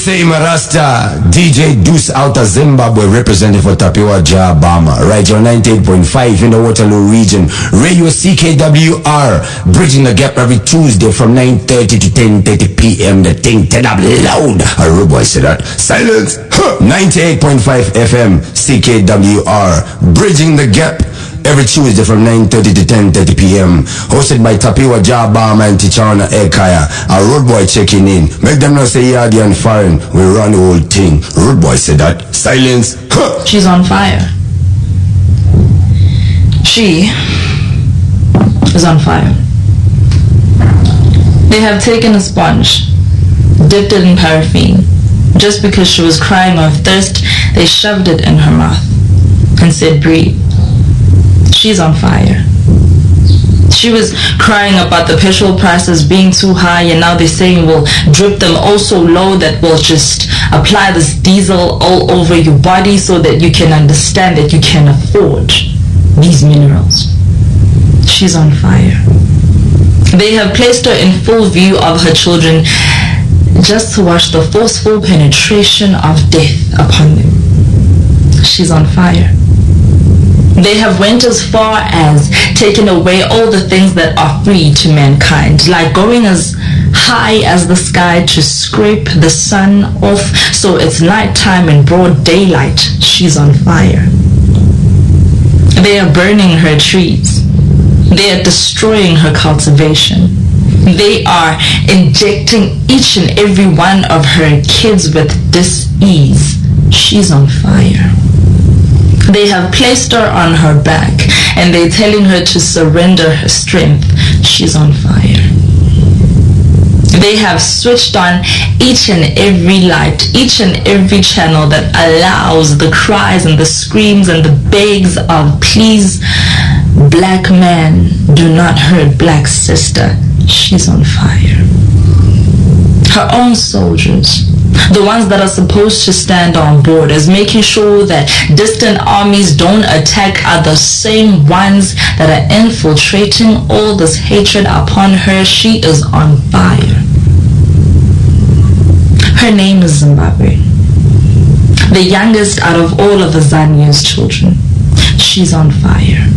Say say Marasta, DJ Deuce out Zimbabwe representing for Tapiwa Jabama. Right, on 98.5 in the Waterloo region. Radio CKWR, bridging the gap every Tuesday from 9.30 to 10.30 p.m. The thing turn up loud. A rude boy said that. Silence. Huh. 98.5 FM, CKWR, bridging the gap every Tuesday from 9.30 to 10.30 p.m. Hosted by Tapiwa Jabama and Tichana Ekaya. A road boy checking in. Make them not say Yadi and foreign. We run the whole thing. Road boy said that. Silence. She's on fire. She is on fire. They have taken a sponge, dipped it in paraffin. Just because she was crying of thirst, they shoved it in her mouth and said, breathe. She's on fire. She was crying about the petrol prices being too high and now they're saying we'll drip them oh so low that we'll just apply this diesel all over your body so that you can understand that you can afford these minerals. She's on fire. They have placed her in full view of her children just to watch the forceful penetration of death upon them. She's on fire. They have went as far as taking away all the things that are free to mankind, like going as high as the sky to scrape the sun off so it's nighttime in broad daylight. She's on fire. They are burning her trees. They are destroying her cultivation. They are injecting each and every one of her kids with dis-ease. She's on fire. They have placed her on her back and they're telling her to surrender her strength. She's on fire. They have switched on each and every light, each and every channel that allows the cries and the screams and the begs of please Black man, do not hurt black sister. She's on fire. Her own soldiers, the ones that are supposed to stand on borders, making sure that distant armies don't attack are the same ones that are infiltrating all this hatred upon her. She is on fire. Her name is Zimbabwe, the youngest out of all of Azania's children. She's on fire.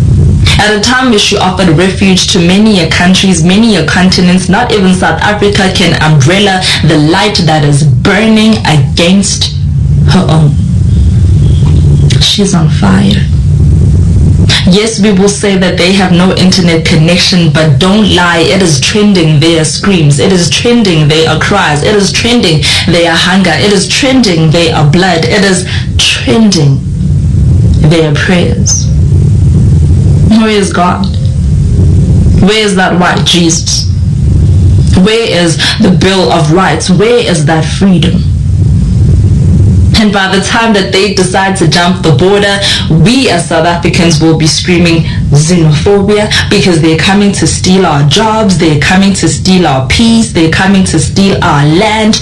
At a time where she offered refuge to many a countries, many a continents, not even South Africa can umbrella the light that is burning against her own. She's on fire. Yes, we will say that they have no internet connection, but don't lie. It is trending their screams. It is trending their cries. It is trending their hunger. It is trending their blood. It is trending their prayers. Where is God? Where is that white Jesus? Where is the Bill of Rights? Where is that freedom? And by the time that they decide to jump the border, we as South Africans will be screaming xenophobia because they're coming to steal our jobs, they're coming to steal our peace, they're coming to steal our land.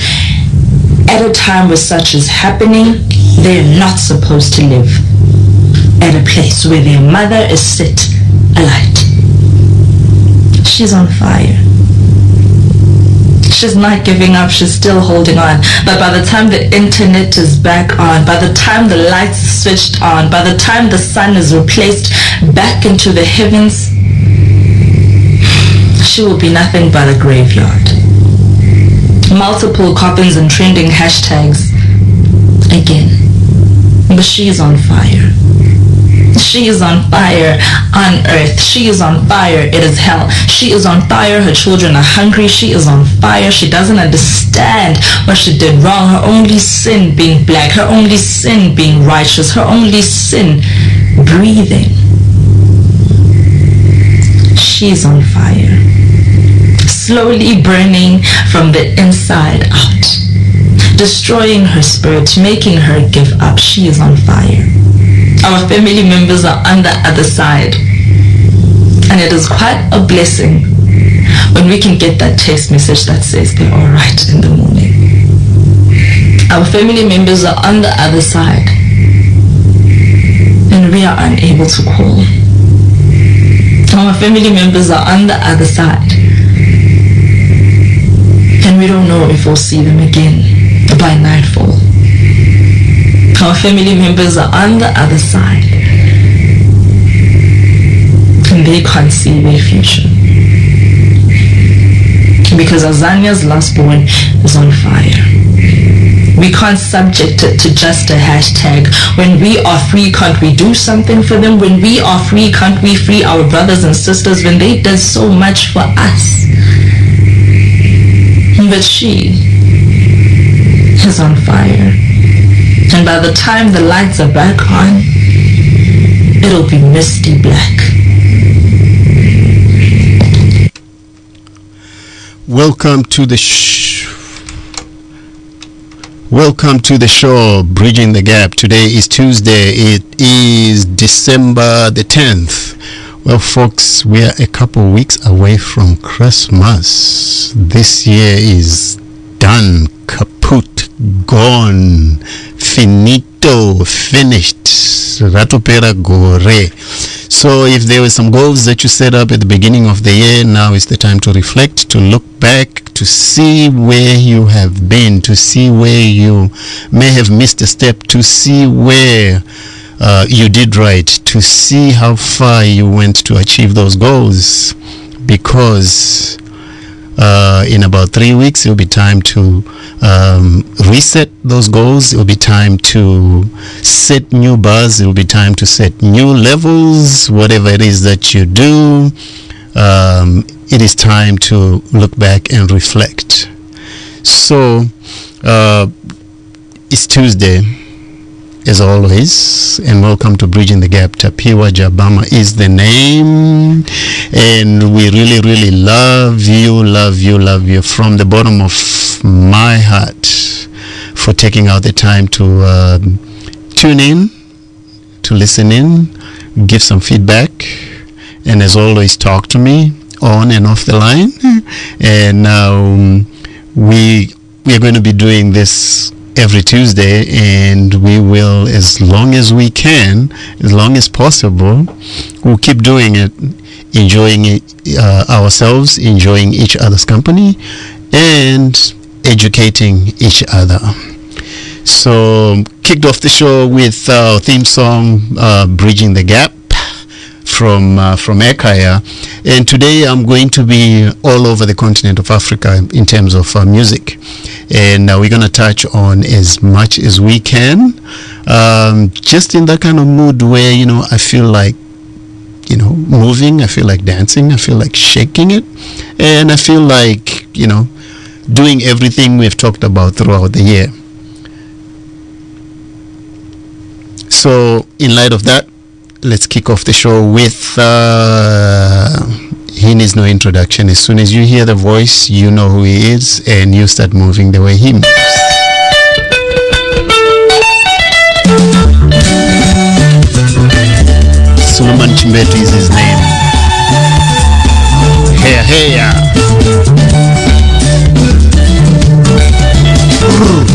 At a time where such is happening, they're not supposed to live at a place where their mother is set alight. She's on fire. She's not giving up, she's still holding on. But by the time the internet is back on, by the time the lights switched on, by the time the sun is replaced back into the heavens, she will be nothing but a graveyard. Multiple coffins and trending hashtags again. But she is on fire. She is on fire on earth. She is on fire. It is hell. She is on fire. Her children are hungry. She is on fire. She doesn't understand what she did wrong. Her only sin being black. Her only sin being righteous. Her only sin breathing. She's on fire. Slowly burning from the inside out. Destroying her spirit, making her give up. She is on fire our family members are on the other side. And it is quite a blessing when we can get that text message that says they're all right in the morning. Our family members are on the other side. And we are unable to call. Our family members are on the other side. And we don't know if we'll see them again by nightfall. Our family members are on the other side. And they can't see their future. Because Azania's last born is on fire. We can't subject it to just a hashtag. When we are free, can't we do something for them? When we are free, can't we free our brothers and sisters when they did so much for us? But she is on fire. And by the time the lights are back on, it'll be misty black. Welcome to the sh- Welcome to the show Bridging the Gap. Today is Tuesday. It is December the 10th. Well, folks, we are a couple weeks away from Christmas. This year is done, kaput, gone, finito, finished. Ratopera gore. So if there were some goals that you set up at the beginning of the year, now is the time to reflect, to look back, to see where you have been, to see where you may have missed a step, to see where uh, you did right, to see how far you went to achieve those goals. Because uh, in about three weeks, it'll be time to um, reset those goals. It'll be time to set new bars. It'll be time to set new levels. Whatever it is that you do, um, it is time to look back and reflect. So, uh, it's Tuesday as always, and welcome to Bridging the Gap. Tapiwa Jabama is the name, and we really, really love you, love you, love you from the bottom of my heart for taking out the time to uh, tune in, to listen in, give some feedback, and as always, talk to me on and off the line. and um, we we are going to be doing this every Tuesday, and we will, as long as we can, as long as possible, we'll keep doing it, enjoying it uh, ourselves, enjoying each other's company, and educating each other. So, kicked off the show with our theme song, uh, "Bridging the Gap." From uh, from Ekaya, and today I'm going to be all over the continent of Africa in terms of uh, music, and uh, we're going to touch on as much as we can, um, just in that kind of mood where you know I feel like you know moving, I feel like dancing, I feel like shaking it, and I feel like you know doing everything we've talked about throughout the year. So, in light of that, let's kick off the show with. Uh, he needs no introduction. As soon as you hear the voice, you know who he is, and you start moving the way he moves. Suleiman is his name. Hey, hey, Thank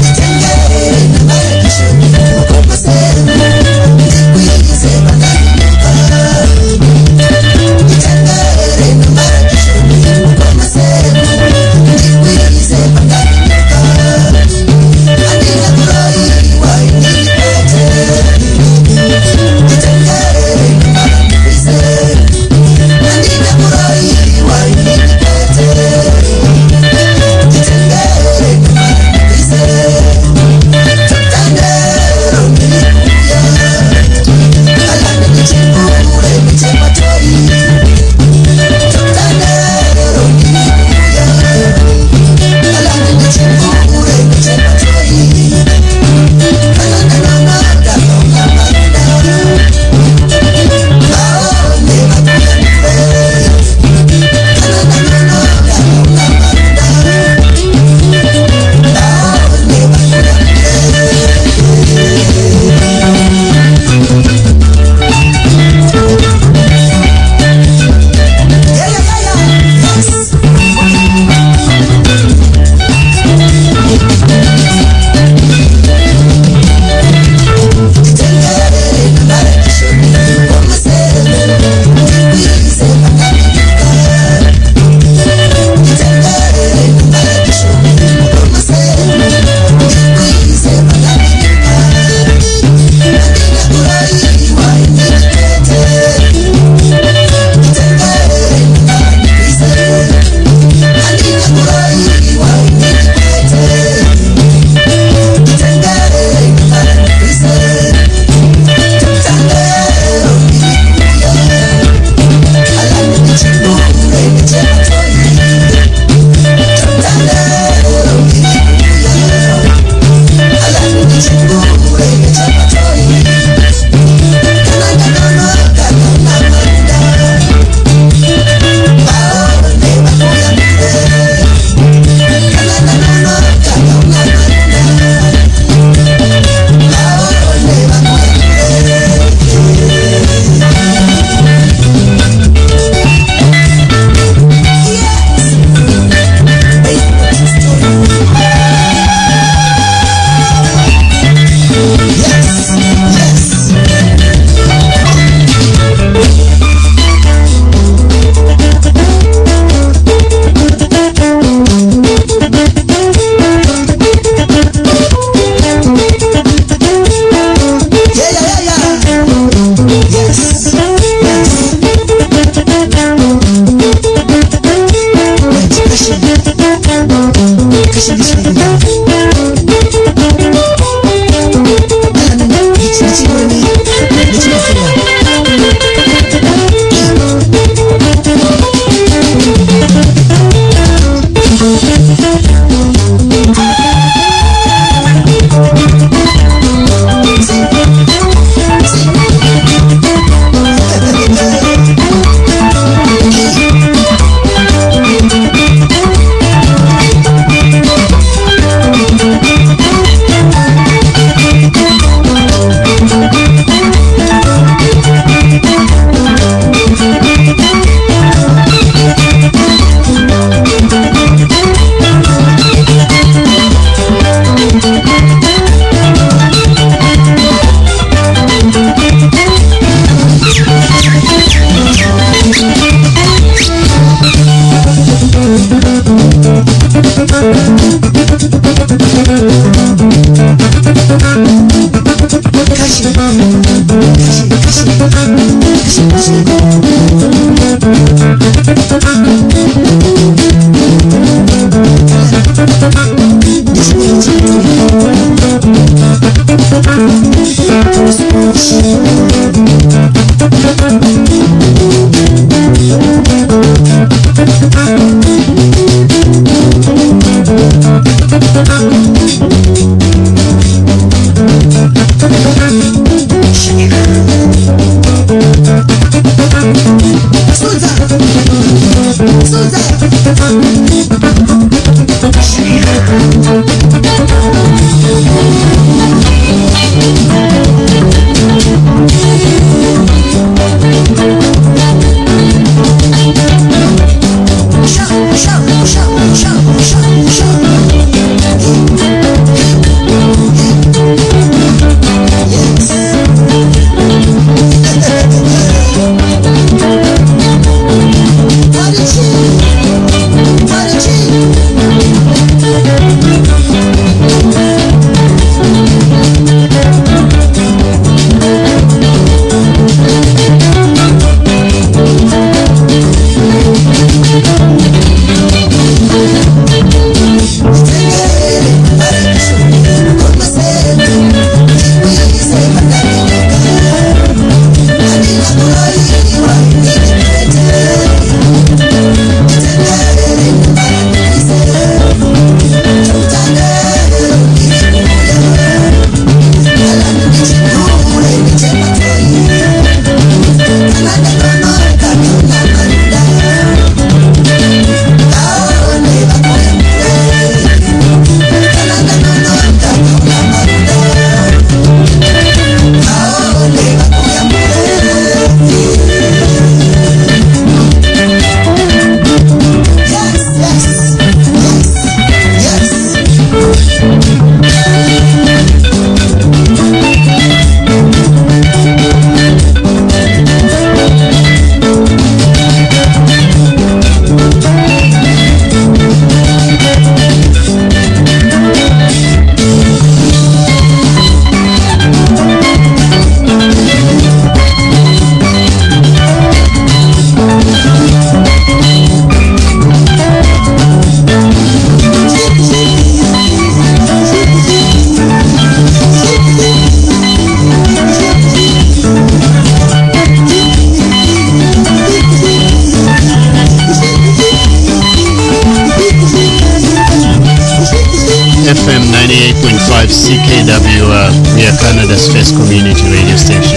station.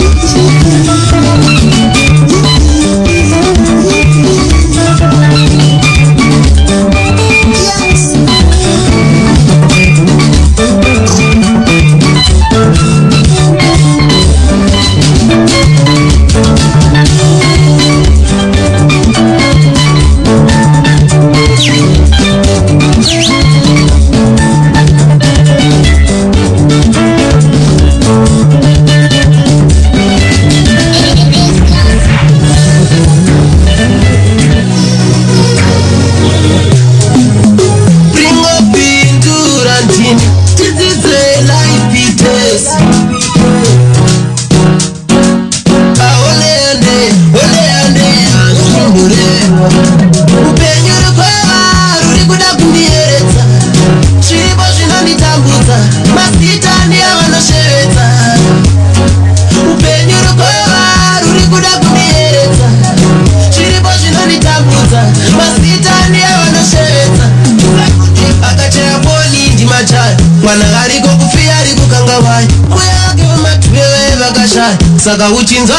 金泽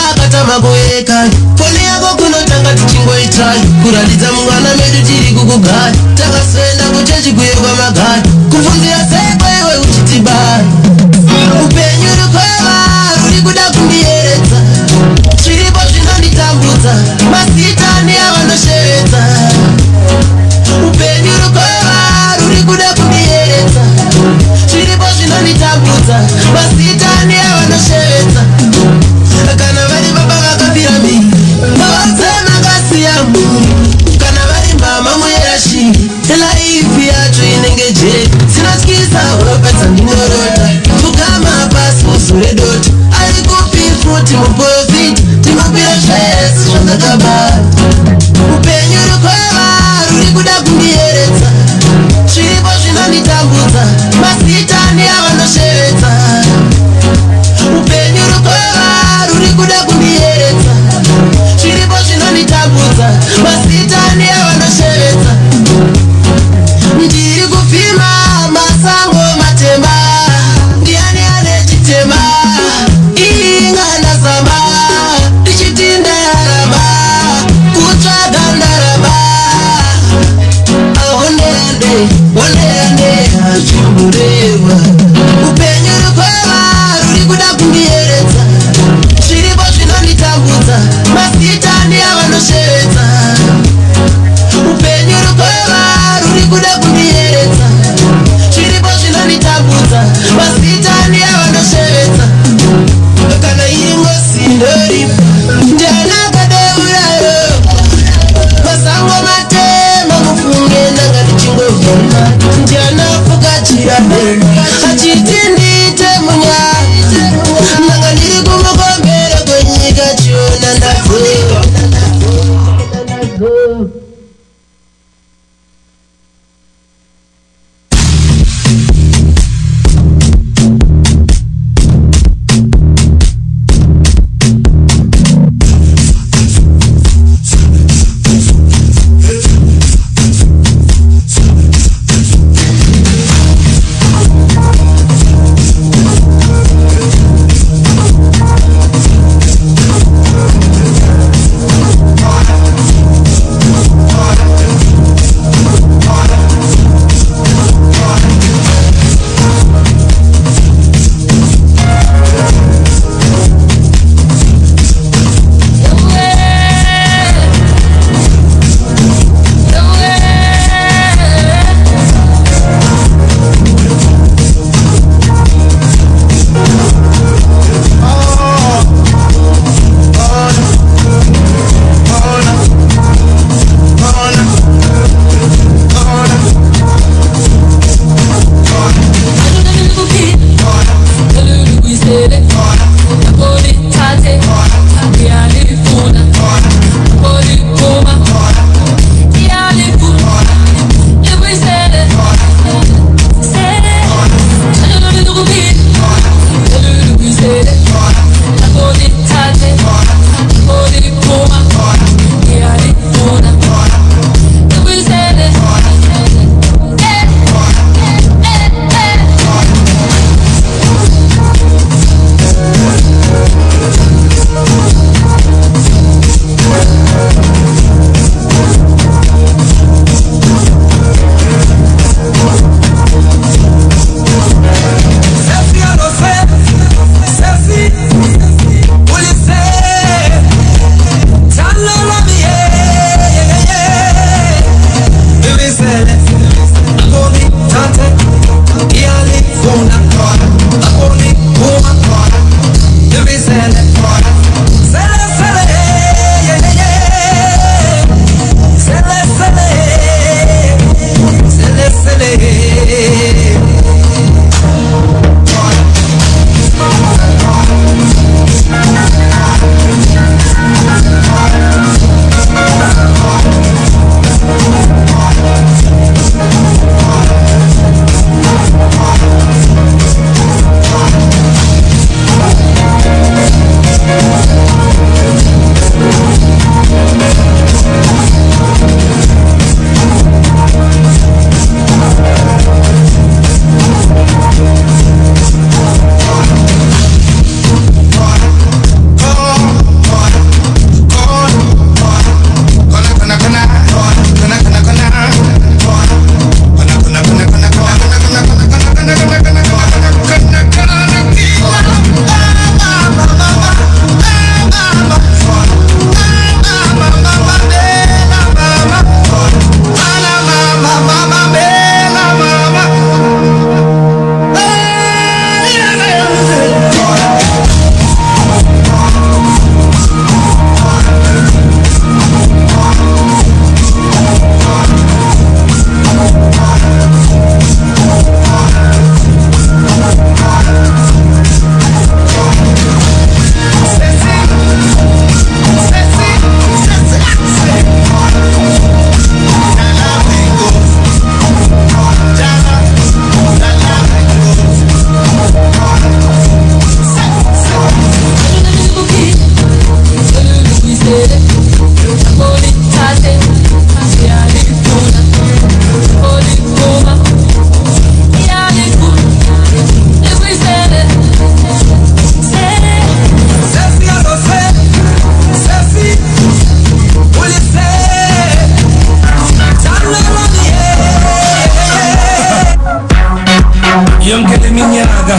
yonke leminyaka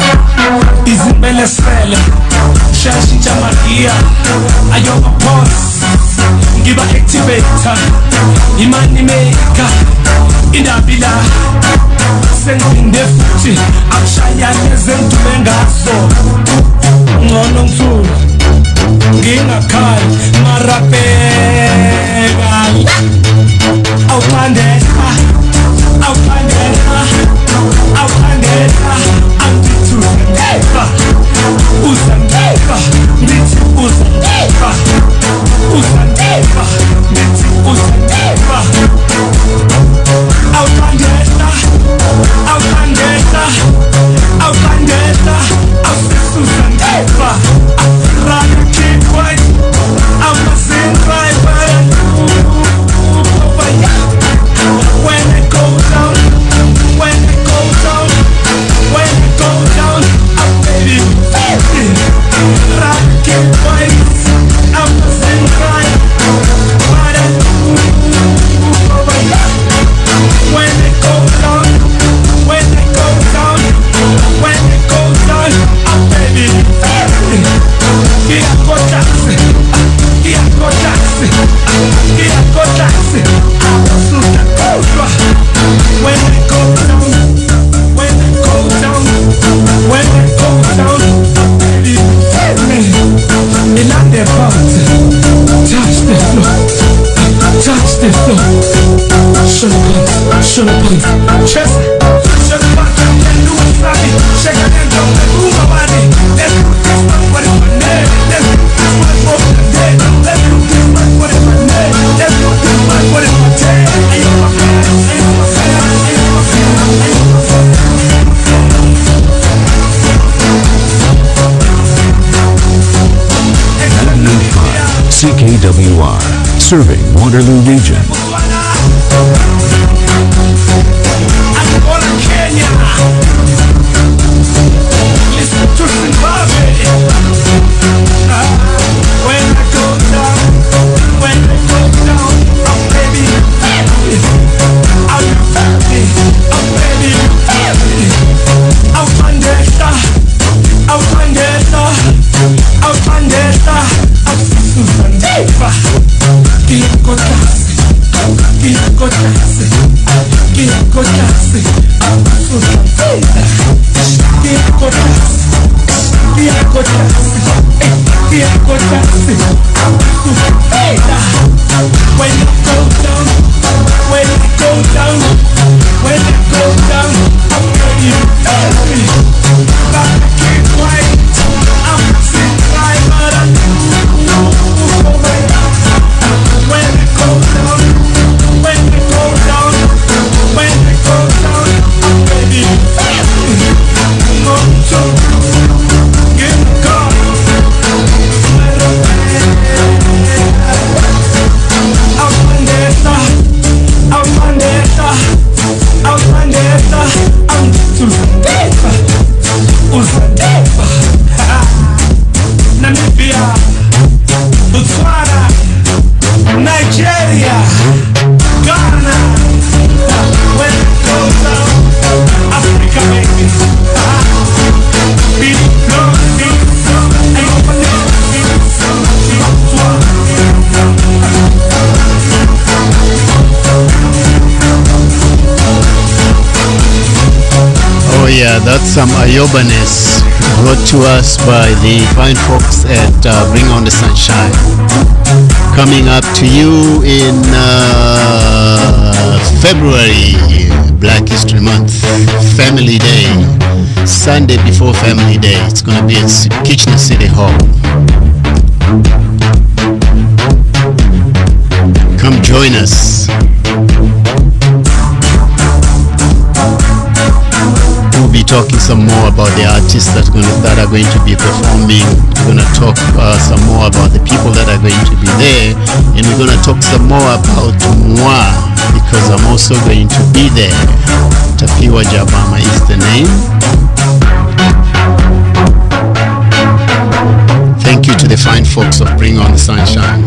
izimpele sele shashintsha amagiya ayobaphosi ngiba-activator imanimaker indabila sengiphinde futhi akushayane ezendume ngazo ngcono msulu ngingakhali marabhekala awuqandela awuqandela awuphandela angithuza uzandeva ngithi rana CKWR, serving Waterloo Region. That's some Ayobanes brought to us by the fine folks at uh, Bring On the Sunshine. Coming up to you in uh, February, Black History Month, Family Day, Sunday before Family Day. It's gonna be at Kitchener City Hall. Come join us. We'll be talking some more about the artists that, gonna, that are going to be performing. We're going to talk uh, some more about the people that are going to be there. And we're going to talk some more about moi because I'm also going to be there. Tapiwa Jabama is the name. Thank you to the fine folks of Bring On the Sunshine.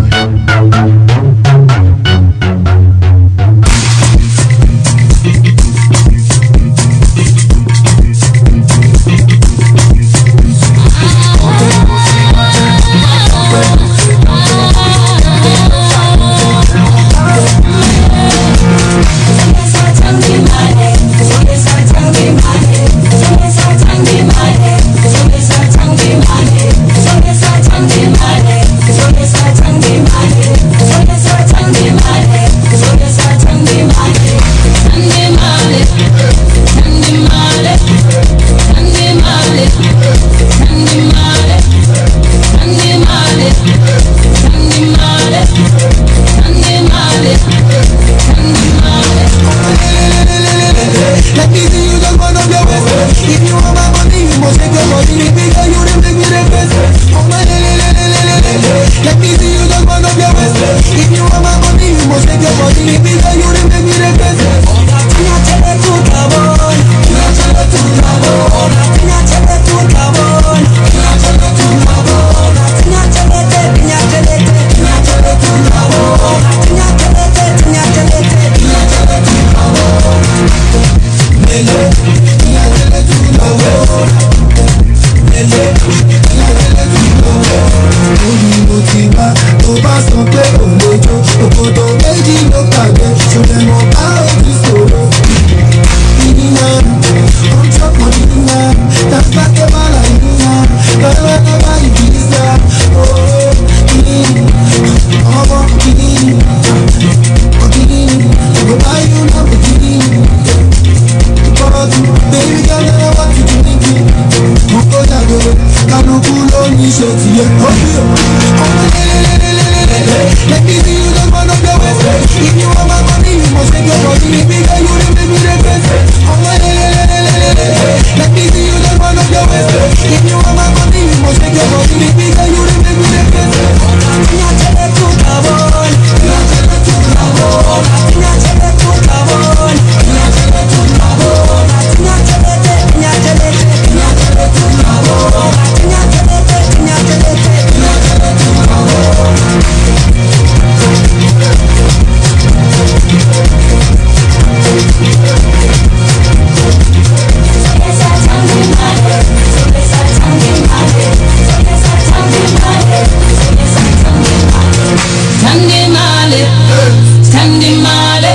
standing male,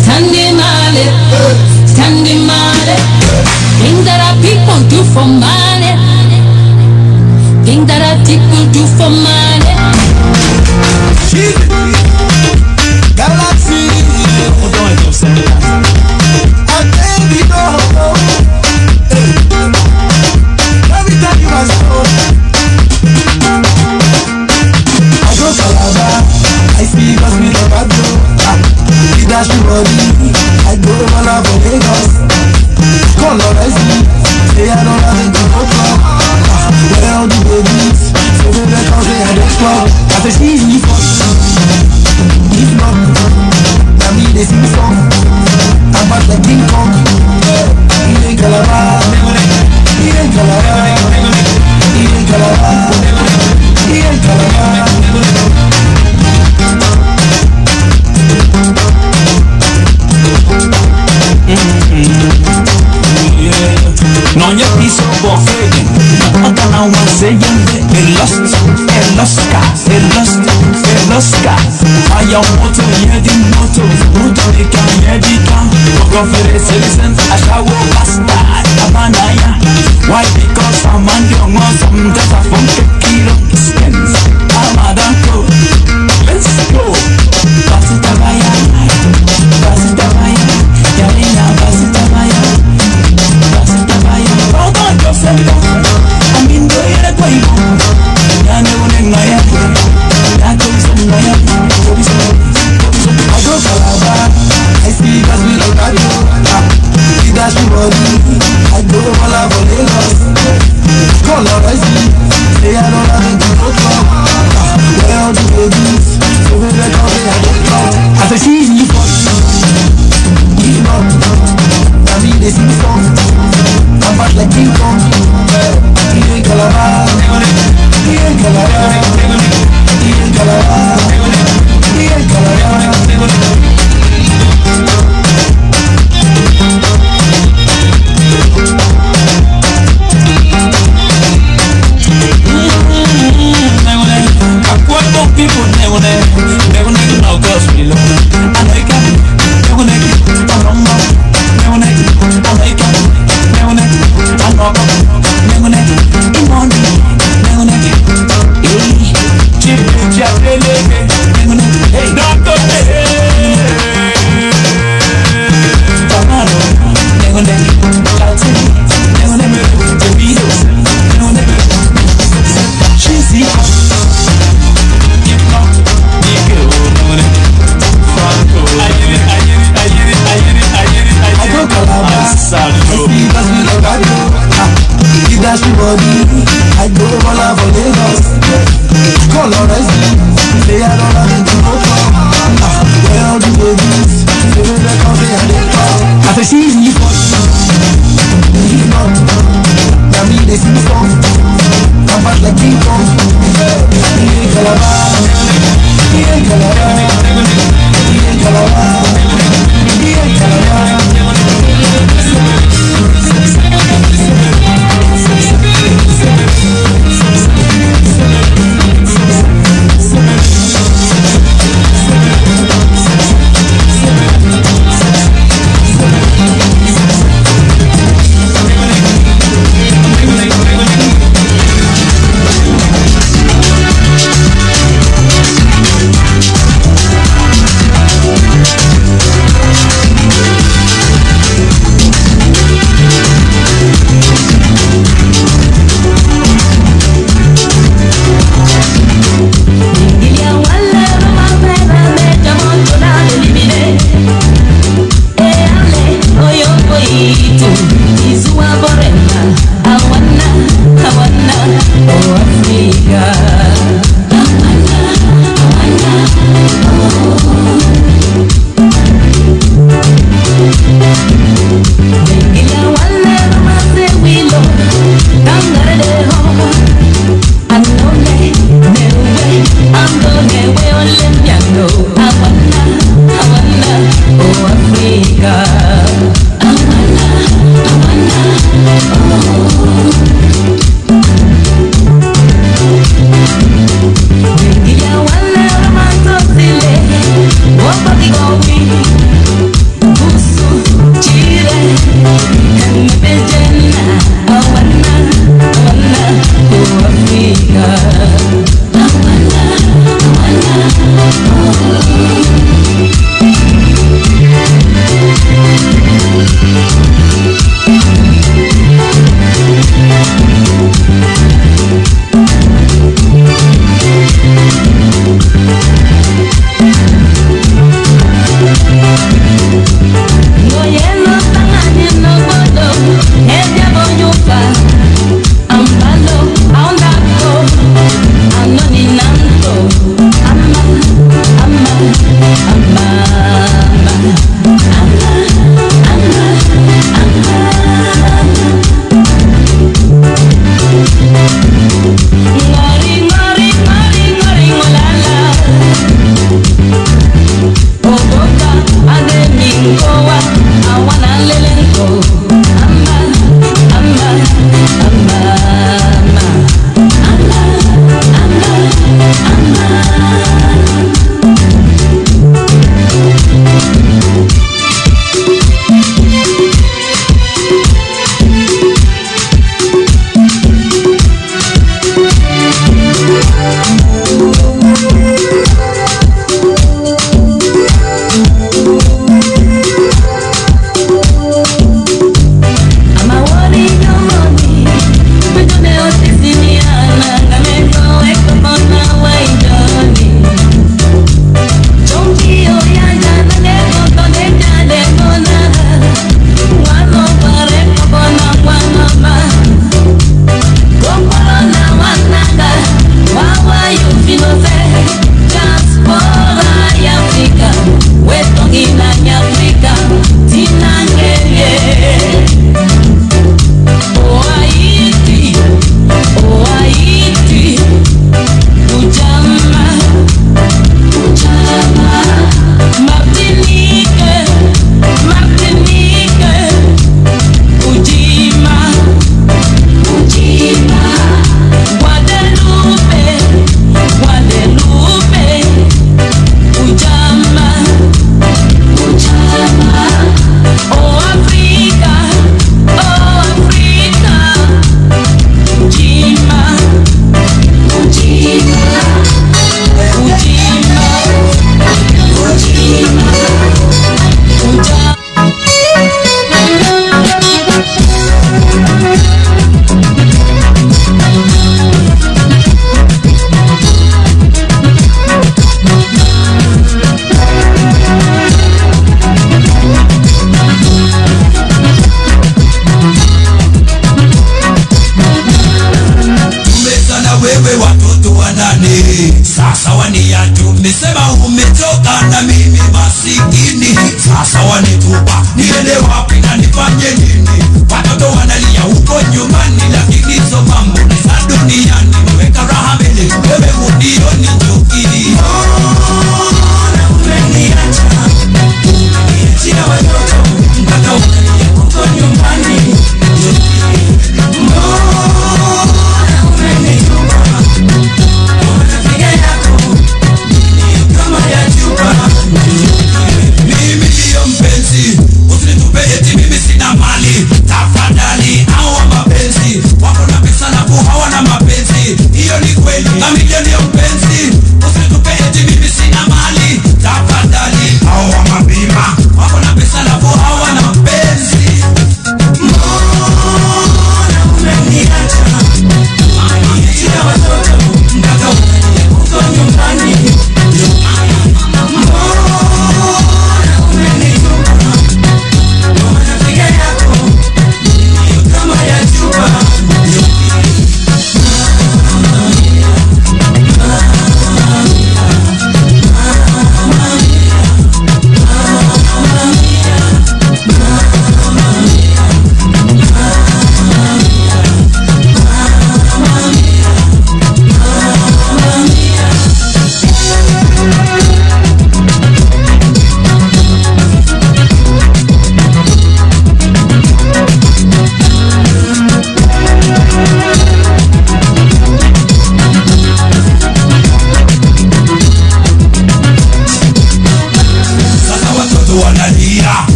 standing male, standing male. Things that our people do for money, things that people do for money. Body, I go for on SC, say I don't have to go club. Where all the babies, so they make us say I don't. I say see me not, now me they sing song. I'm back like King Kong. He ain't Calabar, he ain't he ain't he ain't. Nonya piso bofegen Otana waseyende Elost, eloska, elost, eloska Aya moto yedi moto Moto dika yedi ka Koko fere citizen Ashawo bastard Abanaya Why? Because I'm on your ngosam Dasa funke kilo Skins Amadako Let's go. Basitabaya Basitabaya solo Ambindo yere kwa ibu Nyane une ngaya Nyako isa ngaya I go Calabar I see that's me like I do See that's me body I go Calabar Lagos Color I see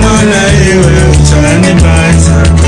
Moonlight, you will turn it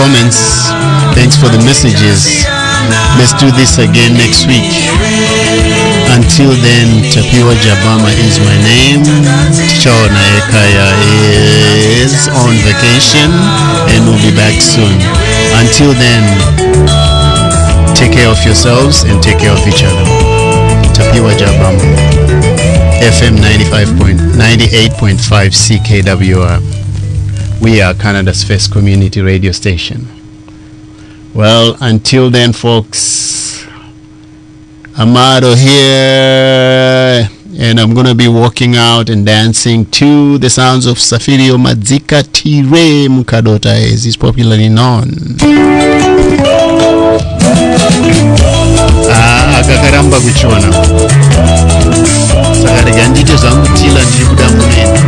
comments. Thanks for the messages. Let's do this again next week. Until then, Tapiwa Jabama is my name. Ticha Naekaya is on vacation and will be back soon. Until then, take care of yourselves and take care of each other. Tapiwa Jabama. FM 95.98.5 CKWR. We are Canada's first community radio station. Well, until then, folks, Amado here, and I'm gonna be walking out and dancing to the sounds of Safirio Mazika Tire Mukadota, as he's popularly known. Ah, akakaramba kuchona saka rega ndite zvangu ndiri kuda munene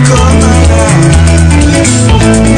ndakaitengwa komana ndakapiwa